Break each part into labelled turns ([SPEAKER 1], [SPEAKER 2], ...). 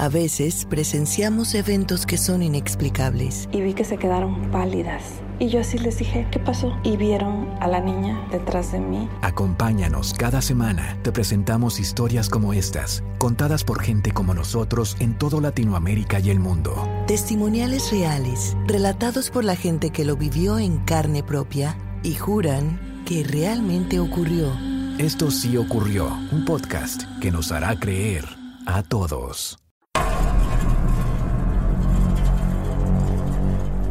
[SPEAKER 1] A veces presenciamos eventos que son inexplicables.
[SPEAKER 2] Y vi que se quedaron pálidas. Y yo así les dije, ¿qué pasó? Y vieron a la niña detrás de mí.
[SPEAKER 3] Acompáñanos cada semana. Te presentamos historias como estas, contadas por gente como nosotros en todo Latinoamérica y el mundo.
[SPEAKER 1] Testimoniales reales, relatados por la gente que lo vivió en carne propia y juran que realmente ocurrió.
[SPEAKER 3] Esto sí ocurrió, un podcast que nos hará creer a todos.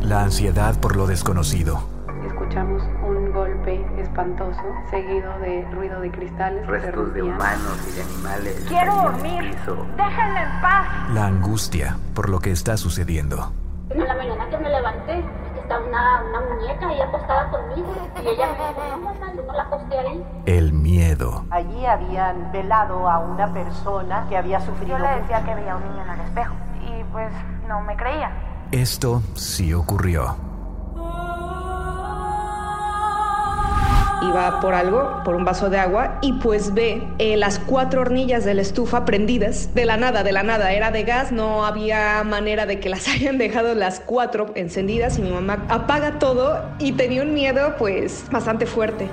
[SPEAKER 3] La ansiedad por lo desconocido.
[SPEAKER 4] Escuchamos un golpe espantoso, seguido de ruido de cristales.
[SPEAKER 5] restos de humanos y de animales.
[SPEAKER 6] Quiero dormir. Déjenme en paz.
[SPEAKER 3] La angustia por lo que está sucediendo.
[SPEAKER 7] En la mañana que me levanté, estaba una, una muñeca ahí acostada conmigo. Y ella me dijo, la acosté ahí.
[SPEAKER 3] El miedo.
[SPEAKER 8] Allí habían velado a una persona que había sufrido.
[SPEAKER 6] Yo le decía que veía un niño en el espejo y pues no me creía.
[SPEAKER 3] Esto sí ocurrió.
[SPEAKER 9] Iba por algo, por un vaso de agua, y pues ve eh, las cuatro hornillas de la estufa prendidas. De la nada, de la nada. Era de gas, no había manera de que las hayan dejado las cuatro encendidas. Y mi mamá apaga todo y tenía un miedo, pues, bastante fuerte.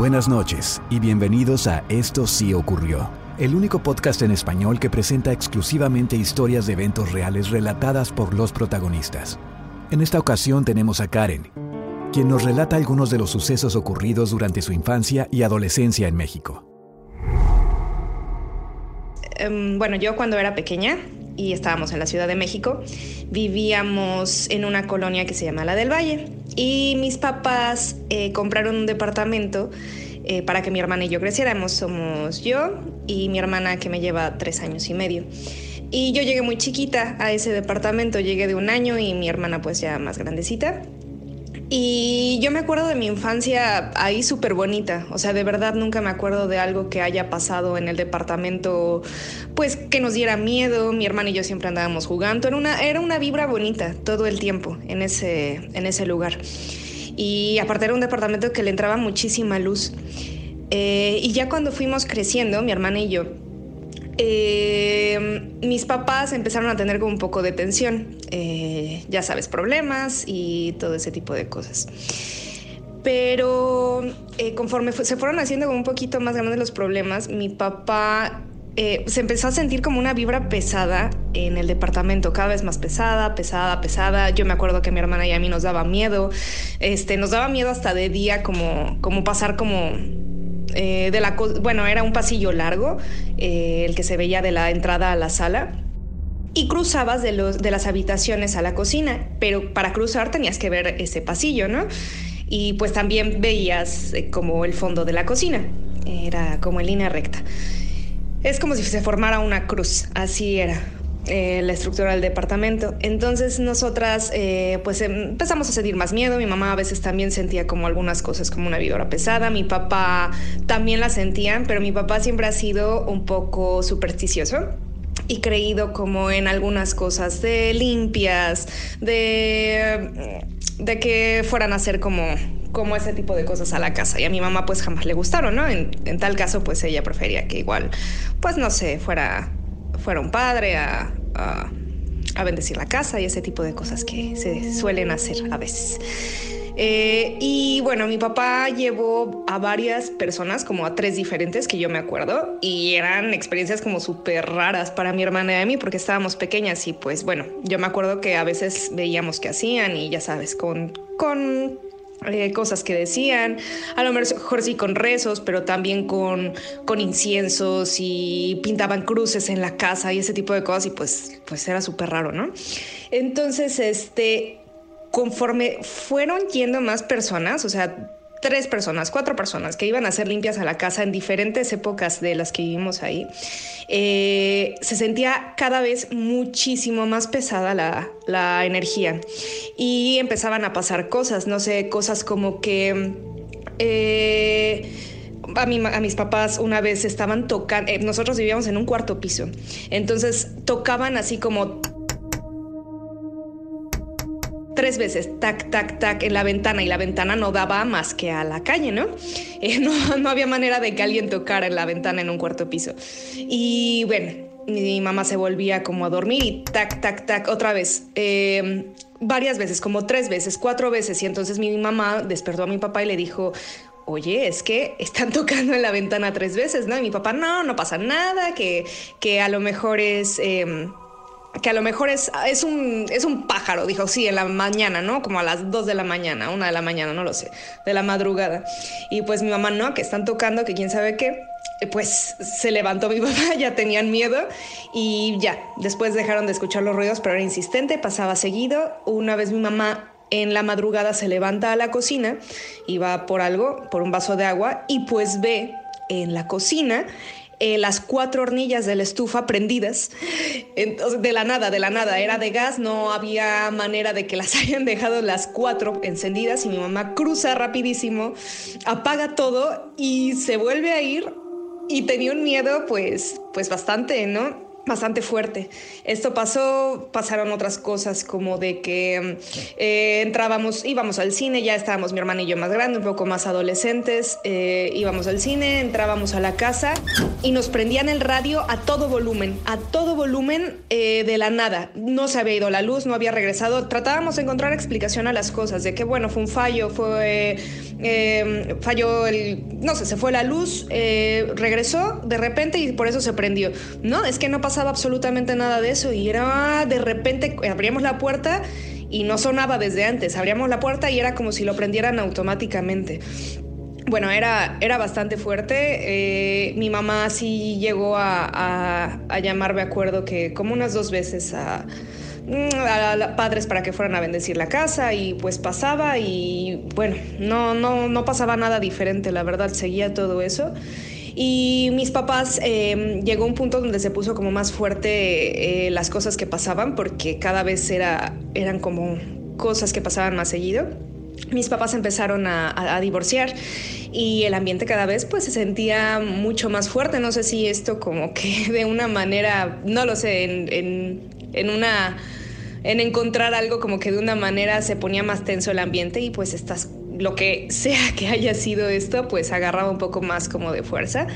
[SPEAKER 3] Buenas noches y bienvenidos a Esto sí ocurrió, el único podcast en español que presenta exclusivamente historias de eventos reales relatadas por los protagonistas. En esta ocasión tenemos a Karen, quien nos relata algunos de los sucesos ocurridos durante su infancia y adolescencia en México.
[SPEAKER 9] Em, bueno, yo cuando era pequeña y estábamos en la Ciudad de México, vivíamos en una colonia que se llama La del Valle. Y mis papás eh, compraron un departamento eh, para que mi hermana y yo creciéramos. Somos yo y mi hermana que me lleva tres años y medio. Y yo llegué muy chiquita a ese departamento, llegué de un año y mi hermana pues ya más grandecita. Y yo me acuerdo de mi infancia ahí súper bonita. O sea, de verdad nunca me acuerdo de algo que haya pasado en el departamento, pues que nos diera miedo. Mi hermana y yo siempre andábamos jugando. Era una, era una vibra bonita todo el tiempo en ese, en ese lugar. Y aparte era un departamento que le entraba muchísima luz. Eh, y ya cuando fuimos creciendo, mi hermana y yo, eh, mis papás empezaron a tener como un poco de tensión, eh, ya sabes, problemas y todo ese tipo de cosas. Pero eh, conforme se fueron haciendo como un poquito más grandes los problemas, mi papá se empezó a sentir como una vibra pesada en el departamento, cada vez más pesada, pesada, pesada. Yo me acuerdo que mi hermana y a mí nos daba miedo, este, nos daba miedo hasta de día como, como pasar como eh, de la bueno era un pasillo largo eh, el que se veía de la entrada a la sala y cruzabas de, los, de las habitaciones a la cocina, pero para cruzar tenías que ver ese pasillo, ¿no? Y pues también veías eh, como el fondo de la cocina, era como en línea recta. Es como si se formara una cruz, así era eh, la estructura del departamento. Entonces nosotras eh, pues empezamos a sentir más miedo, mi mamá a veces también sentía como algunas cosas como una vibra pesada, mi papá también la sentían, pero mi papá siempre ha sido un poco supersticioso y creído como en algunas cosas de limpias, de, de que fueran a hacer como, como ese tipo de cosas a la casa. Y a mi mamá pues jamás le gustaron, ¿no? En tal caso pues ella prefería que igual, pues no sé, fuera, fuera un padre a, a, bendecir la casa y ese tipo de cosas que se suelen hacer a veces. Eh, y bueno, mi papá llevó a varias personas, como a tres diferentes que yo me acuerdo, y eran experiencias como súper raras para mi hermana y a mí porque estábamos pequeñas y pues bueno, yo me acuerdo que a veces veíamos que hacían y ya sabes, con, con eh, cosas que decían, a lo mejor sí con rezos, pero también con, con inciensos y pintaban cruces en la casa y ese tipo de cosas y pues, pues era súper raro, ¿no? Entonces, este, conforme fueron yendo más personas, o sea, tres personas, cuatro personas que iban a hacer limpias a la casa en diferentes épocas de las que vivimos ahí, eh, se sentía cada vez muchísimo más pesada la, la energía y empezaban a pasar cosas, no sé, cosas como que... eh, a, mi- a mis papás una vez estaban tocando, nosotros vivíamos en un cuarto piso, entonces tocaban así como tres veces, tac, tac, tac, en la ventana y la ventana no daba más que a la calle, ¿no? Eh, no, no había manera de que alguien tocara en la ventana en un cuarto piso. Y bueno, mi mamá se volvía como a dormir y tac, tac, tac, otra vez. Eh, varias veces, como tres veces, cuatro veces. Y entonces mi mamá despertó a mi papá y le dijo, oye, es que están tocando en la ventana tres veces, ¿no? Y mi papá, no, no pasa nada, que, que a lo mejor es... Em, que a lo mejor es, es, un, es un pájaro, dijo, sí, en la mañana, ¿no? Como a las dos de la mañana, una de la mañana, no lo sé, de la madrugada. Y pues mi mamá, no, que están tocando, que quién sabe qué. Pues se levantó mi papá, ya tenían miedo y ya, después dejaron de escuchar los ruidos, pero era insistente, pasaba seguido. Una vez mi mamá en la madrugada se levanta a la cocina y va por algo, por un vaso de agua, y pues ve en la cocina eh, las cuatro hornillas de la estufa prendidas. Entonces, de la nada, de la nada. Era de gas, no había manera de que las hayan dejado las cuatro encendidas y mi mamá cruza rapidísimo, apaga todo y se vuelve a ir y tenía un miedo pues, pues bastante, ¿no? Bastante fuerte. Esto pasó, pasaron otras cosas como de que eh, entrábamos, íbamos al cine, ya estábamos mi hermana y yo más grandes, un poco más adolescentes, eh, íbamos al cine, entrábamos a la casa y nos prendían el radio a todo volumen, a todo volumen eh, de la nada. No se había ido la luz, no había regresado. Tratábamos de encontrar explicación a las cosas, de que bueno, fue un fallo, fue falló el, no sé, se fue la luz, regresó de repente y por eso se prendió. No, es que no pasaba absolutamente nada de eso y era de repente abríamos la puerta y no sonaba desde antes, abríamos la puerta y era como si lo prendieran automáticamente. Bueno, era, era bastante fuerte. Eh, mi mamá sí llegó a, a, llamar, me acuerdo que como unas dos veces a, mm, a, padres para que fueran a bendecir la casa y pues pasaba y bueno, no, no, no pasaba nada diferente, la verdad, seguía todo eso. Y mis papás eh, llegó un punto donde se puso como más fuerte eh, las cosas que pasaban, porque cada vez era, eran como cosas que pasaban más seguido. Mis papás empezaron a, divorciar y el ambiente cada vez pues se sentía mucho más fuerte. No sé si esto como que de una manera, no lo sé, en, en, en una en encontrar algo como que de una manera se ponía más tenso el ambiente y pues estas lo que sea que haya sido esto, pues agarraba un poco más como de fuerza.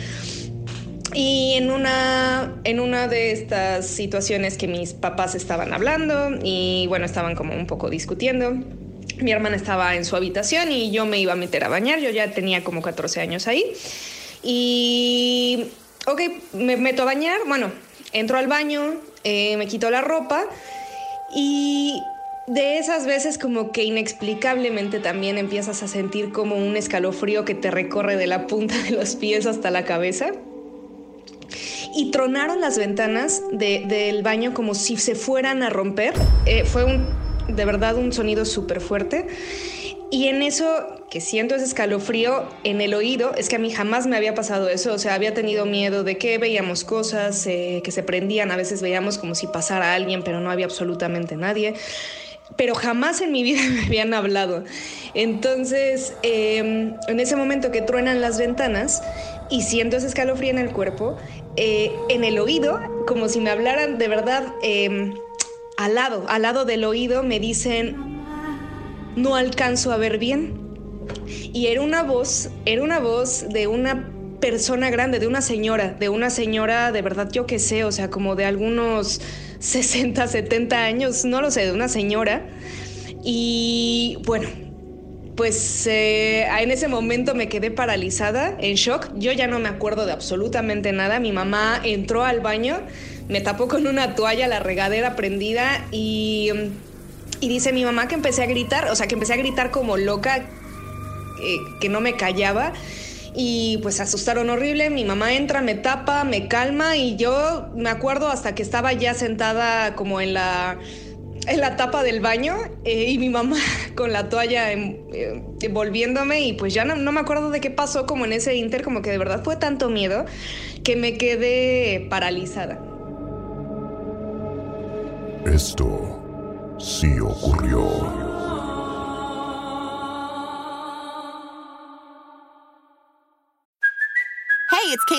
[SPEAKER 9] Y en una, en una de estas situaciones que mis papás estaban hablando y bueno, estaban como un poco discutiendo, mi hermana estaba en su habitación y yo me iba a meter a bañar, yo ya tenía como 14 años ahí. Y, ok, me meto a bañar, bueno, entro al baño, eh, me quito la ropa y de esas veces como que inexplicablemente también empiezas a sentir como un escalofrío que te recorre de la punta de los pies hasta la cabeza. Y tronaron las ventanas del baño como si se fueran a romper. Eh, fue un, de verdad un sonido súper fuerte. Y en eso que siento ese escalofrío en el oído, es que a mí jamás me había pasado eso, o sea, había tenido miedo de que veíamos cosas eh, que se prendían, a veces veíamos como si pasara alguien, pero no había absolutamente nadie pero jamás en mi vida me habían hablado. Entonces, em, en ese momento que truenan las ventanas y siento ese escalofrío en el cuerpo, eh, en el oído, como si me hablaran de verdad em, al lado, al lado del oído, me dicen, no alcanzo a ver bien. Y era una voz, era una voz de una persona grande, de una señora, de una señora de verdad, yo qué sé, o sea, como de algunos 60, 70 años, no lo sé, de una señora. Y bueno, pues eh, en ese momento me quedé paralizada, en shock. Yo ya no me acuerdo de absolutamente nada. Mi mamá entró al baño, me tapó con una toalla, la regadera prendida y, y dice mi mamá que empecé a gritar, o sea, que empecé a gritar como loca, que no me callaba y pues asustaron horrible. Mi mamá entra, me tapa, me calma y yo me acuerdo hasta que estaba ya sentada como en la en la tapa del baño eh, y mi mamá con la toalla envolviéndome y pues ya no, no, me acuerdo de qué pasó como en ese inter, como que de verdad fue tanto miedo que me quedé paralizada.
[SPEAKER 5] Esto sí ocurrió.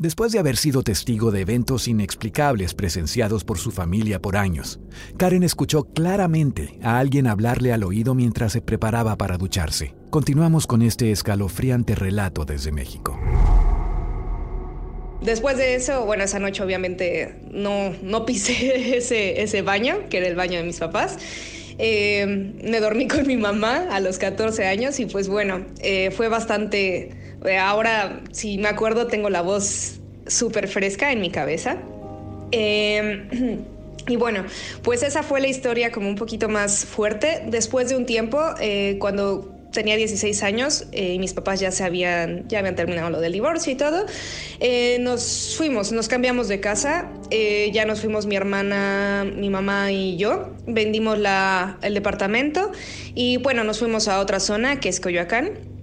[SPEAKER 3] Después de haber sido testigo de eventos inexplicables presenciados por su familia por años, Karen escuchó claramente a alguien hablarle al oído mientras se preparaba para ducharse. Continuamos con este escalofriante relato desde México.
[SPEAKER 9] Después de eso, bueno, esa noche obviamente no, no pisé ese, ese baño, que era el baño de mis papás. Eh, me dormí con mi mamá a los 14 años y pues bueno, eh, fue bastante... eh, ahora, si me acuerdo, tengo la voz súper fresca en mi cabeza. Eh, y bueno, pues esa fue la historia como un poquito más fuerte. Después de un tiempo, eh, cuando tenía 16 años eh, y mis papás ya se habían, ya habían terminado lo del divorcio y todo, nos fuimos, nos cambiamos de casa, ya nos fuimos mi hermana, mi mamá y yo, vendimos la, el departamento y bueno, nos fuimos a otra zona que es Coyoacán.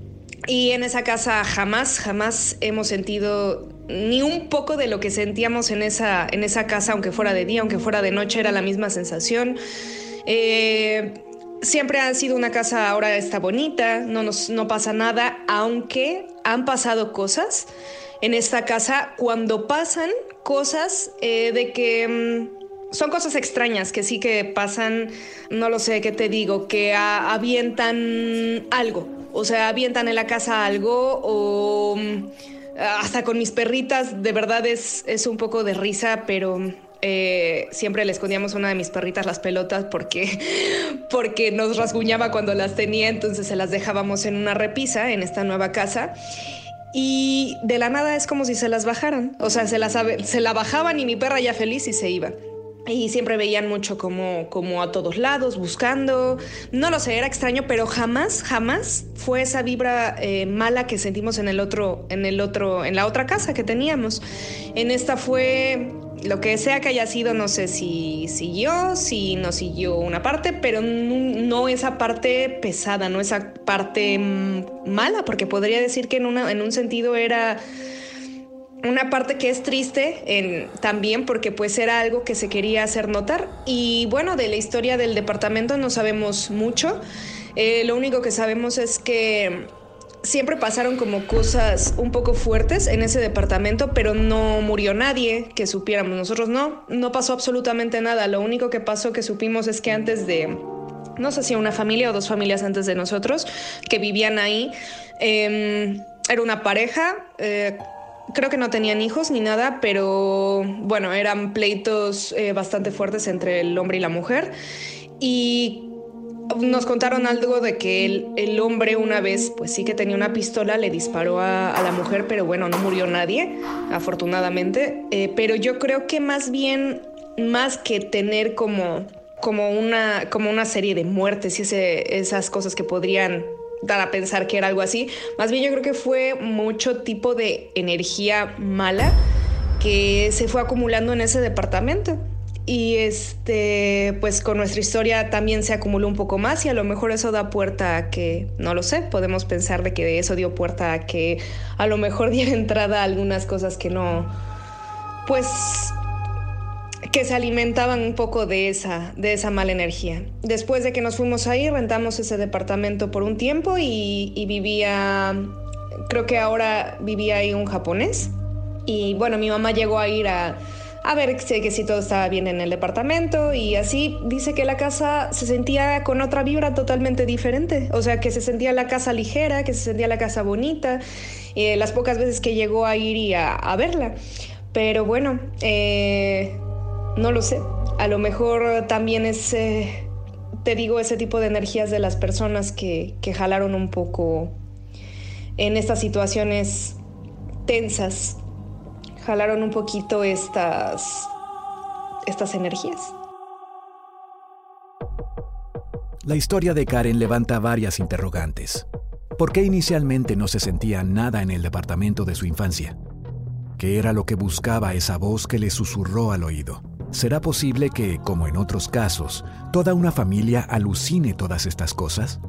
[SPEAKER 9] Y en esa casa jamás, jamás hemos sentido ni un poco de lo que sentíamos en esa, en esa casa, aunque fuera de día, aunque fuera de noche, era la misma sensación. Eh, siempre ha sido una casa, ahora está bonita, no, nos, no pasa nada, aunque han pasado cosas en esta casa cuando pasan cosas eh, de que... mm, son cosas extrañas que sí que pasan, no lo sé qué te digo, que avientan algo. O sea, avientan en la casa algo o mm, hasta con mis perritas, de verdad es, es un poco de risa, pero eh, siempre le escondíamos a una de mis perritas las pelotas porque, porque nos rasguñaba cuando las tenía, entonces se las dejábamos en una repisa en esta nueva casa. Y de la nada es como si se las bajaran. O sea, se, se la bajaban y mi perra ya feliz y se iba. Y siempre veían mucho como, como a todos lados, buscando. No lo sé, era extraño, pero jamás, jamás fue esa vibra eh, mala que sentimos en el otro, en el otro, en la otra casa que teníamos. En esta fue lo que sea que haya sido, no sé si siguió, si no siguió una parte, pero no, no esa parte pesada, no esa parte mm, mala, porque podría decir que en, una, en un sentido era una parte que es triste también porque pues era algo que se quería hacer notar. Y bueno de la historia del departamento no sabemos mucho. Eh, lo único que sabemos es que siempre pasaron como cosas un poco fuertes en ese departamento pero no murió nadie que supiéramos. Nosotros no no pasó absolutamente nada. Lo único que pasó que supimos es que antes de no sé si una familia o dos familias antes de nosotros que vivían ahí. Eh, era una pareja, eh, creo que no tenían hijos ni nada, pero bueno, eran pleitos eh, bastante fuertes entre el hombre y la mujer. Y nos contaron algo de que el, el hombre una vez, pues sí que tenía una pistola, le disparó a, a la mujer, pero bueno, no murió nadie, afortunadamente. Eh, pero yo creo que más bien, más que tener como, como, una, como una serie de muertes y esas cosas que podrían dar a pensar que era algo así, más bien yo creo que fue mucho tipo de energía mala que se fue acumulando en ese departamento. Y este, pues con nuestra historia también se acumuló un poco más y a lo mejor eso da puerta a que, no lo sé, podemos pensar de que eso dio puerta a que a lo mejor diera entrada a algunas cosas que no, pues que se alimentaban un poco de esa, de esa mala energía. Después de que nos fuimos ahí, rentamos ese departamento por un tiempo y, y vivía, creo que ahora vivía ahí un japonés. Y bueno, mi mamá llegó a ir a, a ver que, que si todo estaba bien en el departamento y así dice que la casa se sentía con otra vibra totalmente diferente. O sea, que se sentía la casa ligera, que se sentía la casa bonita, eh, las pocas veces que llegó a ir y a, a verla. Pero bueno, eh, no lo sé. A lo mejor también es, eh, te digo, ese tipo de energías de las personas que, que jalaron un poco en estas situaciones tensas. Jalaron un poquito estas, estas energías.
[SPEAKER 3] La historia de Karen levanta varias interrogantes. ¿Por qué inicialmente no se sentía nada en el departamento de su infancia? ¿Qué era lo que buscaba esa voz que le susurró al oído? ¿Será posible que, como en otros casos, toda una familia alucine todas estas cosas?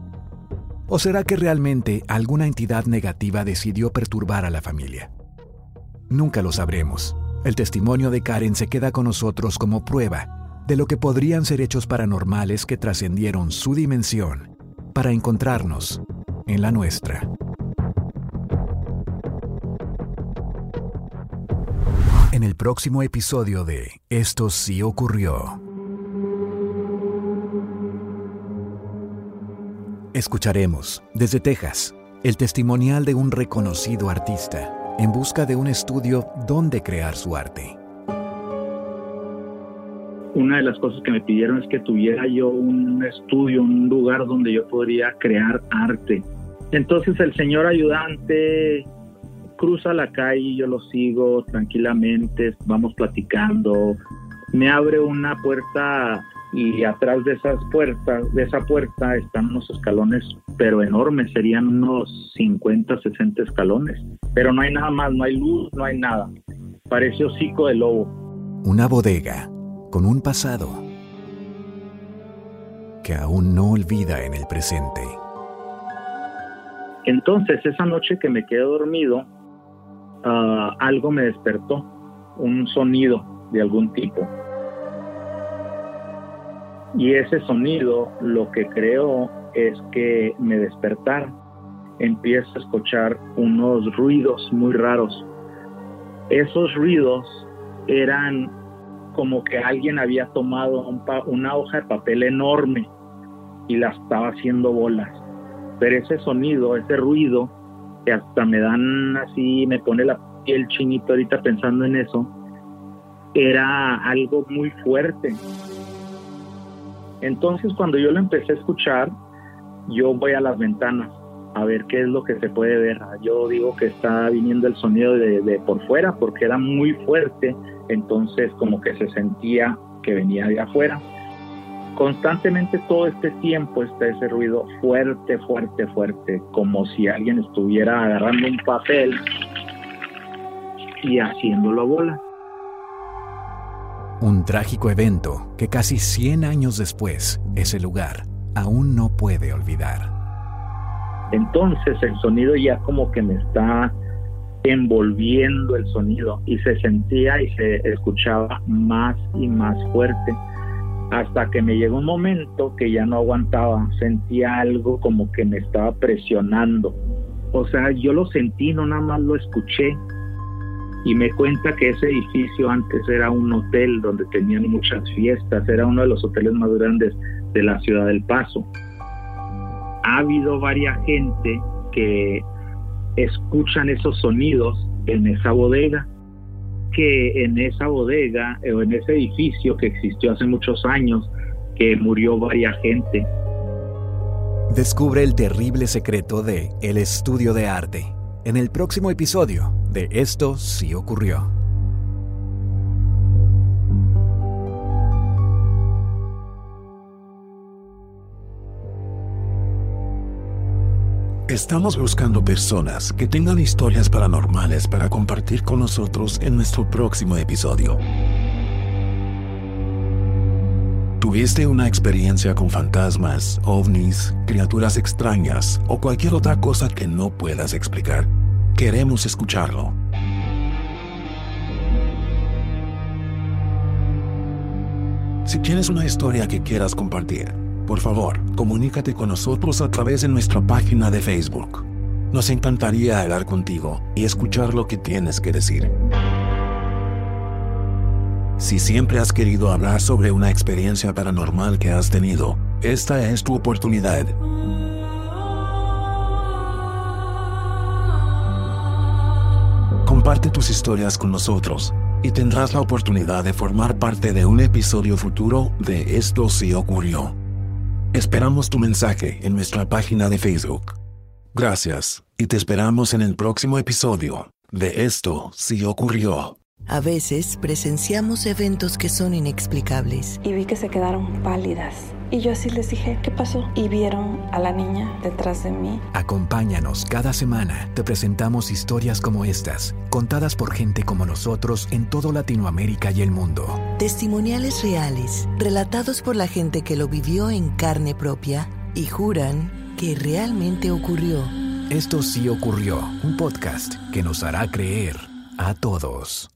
[SPEAKER 3] ¿O será que realmente alguna entidad negativa decidió perturbar a la familia? Nunca lo sabremos. El testimonio de Karen se queda con nosotros como prueba de lo que podrían ser hechos paranormales que trascendieron su dimensión para encontrarnos en la nuestra. En el próximo episodio de Esto sí ocurrió. Escucharemos, desde Texas, el testimonial de un reconocido artista en busca de un estudio donde crear su arte.
[SPEAKER 10] Una de las cosas que me pidieron es que tuviera yo un estudio, un lugar donde yo podría crear arte. Entonces el señor ayudante cruza la calle, yo lo sigo tranquilamente, vamos platicando, me abre una puerta y atrás de esas puertas, de esa puerta están unos escalones, pero enormes, serían unos 50, 60 escalones, pero no hay nada más, no hay luz, no hay nada. Parece hocico de lobo.
[SPEAKER 3] Una bodega con un pasado que aún no olvida en el presente.
[SPEAKER 10] Entonces, esa noche que me quedé dormido, ah, algo me despertó, un sonido de algún tipo y ese sonido lo que creó es que me despertara. Empiezo a escuchar unos ruidos muy raros. Esos ruidos eran como que alguien había tomado una hoja de papel enorme y la estaba haciendo bolas. Pero ese sonido, ese ruido, que hasta me dan así, me pone la piel chinito ahorita pensando en eso, era algo muy fuerte entonces cuando yo lo empecé a escuchar, yo voy a las ventanas a ver qué es lo que se puede ver. Yo digo que está viniendo el sonido de, por fuera porque era muy fuerte, entonces como que se sentía que venía de afuera. Constantemente todo este tiempo está ese ruido fuerte, fuerte, fuerte, como si alguien estuviera agarrando un papel y haciéndolo bola.
[SPEAKER 3] Un trágico evento que casi 100 años después, ese lugar aún no puede olvidar.
[SPEAKER 10] Entonces el sonido ya como que me está envolviendo el sonido y se sentía y se escuchaba más y más fuerte hasta que me llegó un momento que ya no aguantaba, sentía algo como que me estaba presionando. O sea, yo lo sentí, no nada más lo escuché, y me cuenta que ese edificio antes era un hotel donde tenían muchas fiestas, era uno de los hoteles más grandes de la ciudad del Paso. Ha habido varias gente que escuchan esos sonidos en esa bodega, que en esa bodega o en ese edificio que existió hace muchos años, que murió varias gente.
[SPEAKER 3] Descubre el terrible secreto de El Estudio de Arte en el próximo episodio de Esto sí ocurrió.
[SPEAKER 5] Estamos buscando personas que tengan historias paranormales para compartir con nosotros en nuestro próximo episodio. ¿Tuviste una experiencia con fantasmas, ovnis, criaturas extrañas o cualquier otra cosa que no puedas explicar? Queremos escucharlo. Si tienes una historia que quieras compartir, por favor, comunícate con nosotros a través de nuestra página de Facebook. Nos encantaría hablar contigo y escuchar lo que tienes que decir. Si siempre has querido hablar sobre una experiencia paranormal que has tenido, esta es tu oportunidad. Comparte tus historias con nosotros y tendrás la oportunidad de formar parte de un episodio futuro de Esto sí ocurrió. Esperamos tu mensaje en nuestra página de Facebook. Gracias y te esperamos en el próximo episodio de Esto sí ocurrió.
[SPEAKER 1] A veces presenciamos eventos que son inexplicables.
[SPEAKER 2] Y vi que se quedaron pálidas Y yo así les dije, ¿qué pasó? Y vieron a la niña detrás de mí.
[SPEAKER 3] Acompáñanos cada semana. Te presentamos historias como estas, contadas por gente como nosotros en toda Latinoamérica y el mundo.
[SPEAKER 1] Testimoniales reales, relatados por la gente que lo vivió en carne propia y juran que realmente ocurrió.
[SPEAKER 3] Esto sí ocurrió, un podcast que nos hará creer a todos.